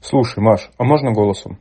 слушай маш а можно голосом?